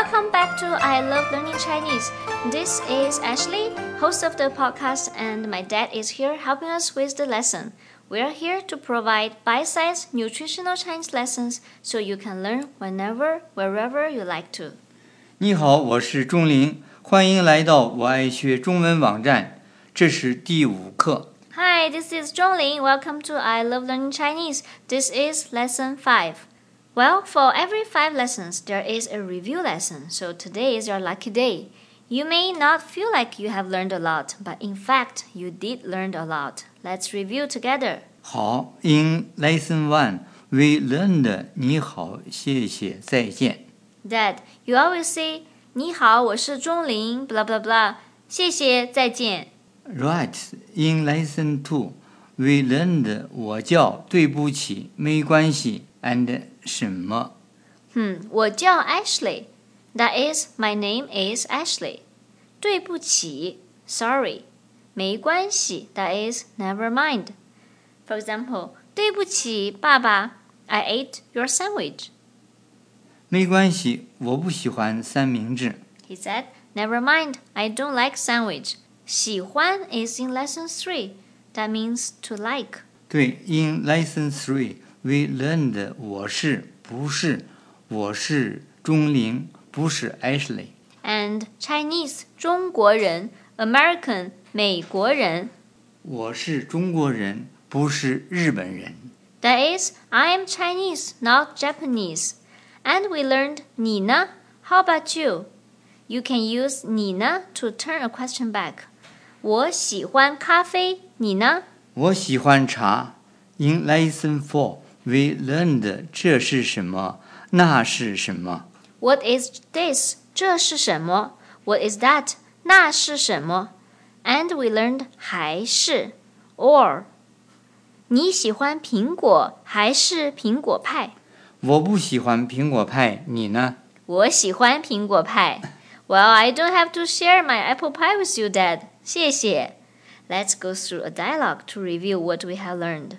Welcome back to I Love Learning Chinese. This is Ashley, host of the podcast, and my dad is here helping us with the lesson. We are here to provide bite sized nutritional Chinese lessons so you can learn whenever, wherever you like to. 你好，我是钟林，欢迎来到我爱学中文网站。这是第五课。 Hi, this is Zhongling. Welcome to I Love Learning Chinese. This is lesson 5. Well, for every 5 lessons, there is a review lesson, so today is your lucky day. You may not feel like you have learned a lot, but in fact, you did learn a lot. Let's review together. 好，In lesson one, we learned 你好，谢谢，再见。 Dad, you always say, 你好，我是钟林 blah blah blah. 谢谢，再见。 Right. In lesson two, we learned 我叫对不起，没关系，and 什么。嗯，我叫 Ashley. That is, my name is Ashley. 对不起，sorry. 没关系，that is, never mind. For example, 对不起，爸爸，I ate your sandwich. 没关系，我不喜欢三明治。 He said, never mind, I don't like sandwich. 喜欢 is in lesson three. That means to like. 对，In lesson three, we learned 我是不是我是钟林不是 Ashley and Chinese 中国人 American 美国人。我是中国人不是日本人。That is I am Chinese not Japanese. And we learned 你呢, How about you? You can use 你呢 to turn a question back. 我喜欢咖啡你呢我喜欢茶 In lesson 4 we learned 这是什么，那是什么。 What is this? 这是什么？What is that? 那是什么？And we learned 还是 or 你喜欢苹果还是苹果派？我不喜欢苹果派，你呢？我喜欢苹果派。Well, I don't have to share my apple pie with you, Dad. 谢谢。Let's go through a dialogue to review what we have learned.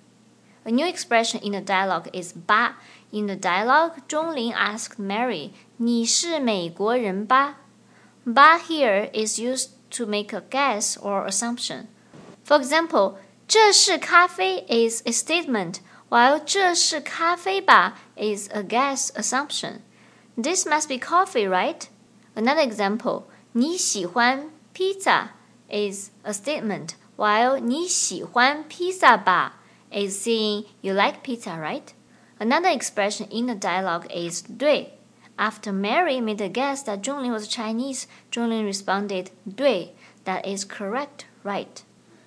A new expression in the dialogue is 吧。In the dialogue, 钟灵 asked Mary, 你是美国人吧？吧 here is used to make a guess or assumption. For example, 这是咖啡 is a statement, while 这是咖啡吧 is a guess assumption. This must be coffee, right? Another example, 你喜欢 pizza is a statement, while 你喜欢披萨吧 is saying you like pizza, right? Another expression in the dialogue is 对. After Mary made a guess that Zhongling was Chinese, Zhongling responded 对, that is correct, right?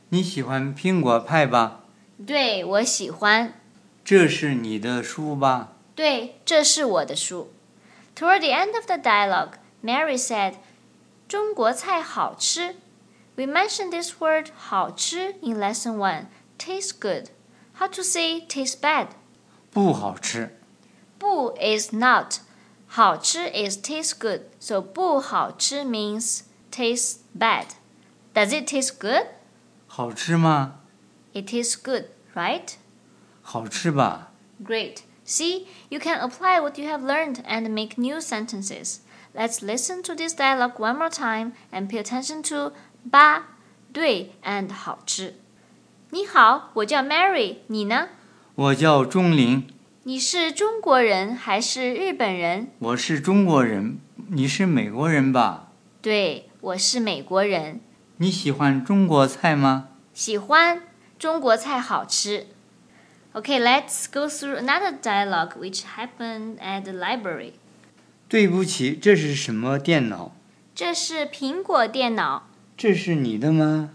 你喜欢苹果派吧？对，我喜欢。这是你的书吧？对，这是我的书。Toward the end of the dialogue, Mary said, 中国菜好吃. We mentioned this word 好吃 in lesson 1, taste good. How to say taste bad? 不好吃。不 is not. 好吃 is taste good. So 不好吃 means taste bad. Does it taste good? 好吃吗？ It is good, right? 好吃吧？ Great. See, you can apply what you have learned and make new sentences. Let's listen to this dialogue one more time and pay attention to 吧、对 and 好吃。 你好，我叫 Mary，你呢？我叫钟灵，你是中国人还是日本人？我是中国人，你是美国人吧？对，我是美国人。你喜欢中国菜吗？喜欢中国菜好吃。Okay, let's go through another dialogue which happened at the library. 对不起，这是什么电脑？这是苹果电脑，这是你的吗？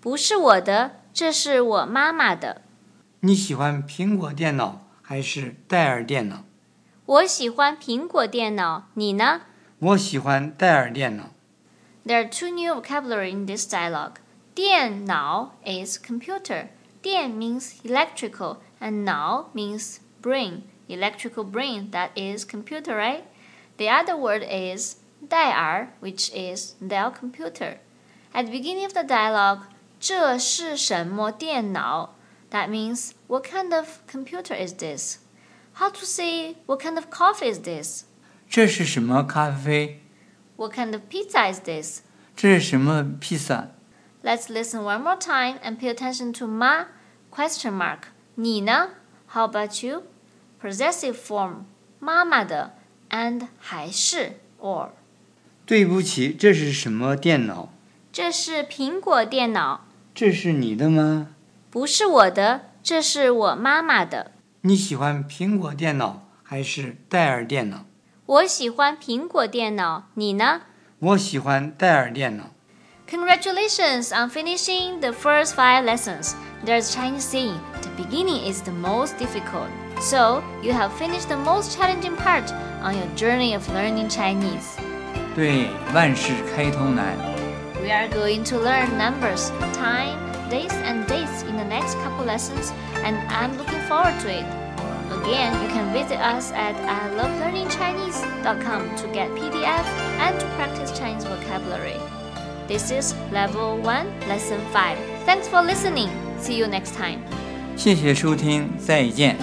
不是我的， 这是我妈妈的。你喜欢苹果电脑还是戴尔电脑？我喜欢苹果电脑，你呢？我喜欢戴尔电脑。 There are two new vocabulary in this dialogue. 电脑 is computer. 电 means electrical and 脑 means brain, electrical brain that is computer, right? The other word is 戴尔 which is Dell computer. At the beginning of the dialogue, 这是什么电脑? That means what kind of computer is this? How to say what kind of coffee is this? 这是什么咖啡？ What kind of pizza is this? 这是什么披萨？ Let's listen one more time and pay attention to ma question mark. 你呢? How about you? Possessive form 妈妈的 and 还是 or 对不起，这是什么电脑？这是苹果电脑， 这是你的吗？不是我的，这是我妈妈的。你喜欢苹果电脑还是戴尔电脑？我喜欢苹果电脑，你呢我喜欢戴尔电脑。 Congratulations on finishing the first five lessons. There's Chinese saying, the beginning is the most difficult. So, you have finished the most challenging part on your journey of learning Chinese. 对，万事开头难。 We are going to learn numbers, time, days, and dates in the next couple lessons, and I'm looking forward to it. Again, you can visit us at ilovelearningchinese.com to get PDF and to practice Chinese vocabulary. This is Level 1, Lesson 5. Thanks for listening. See you next time. 谢谢收听，再见。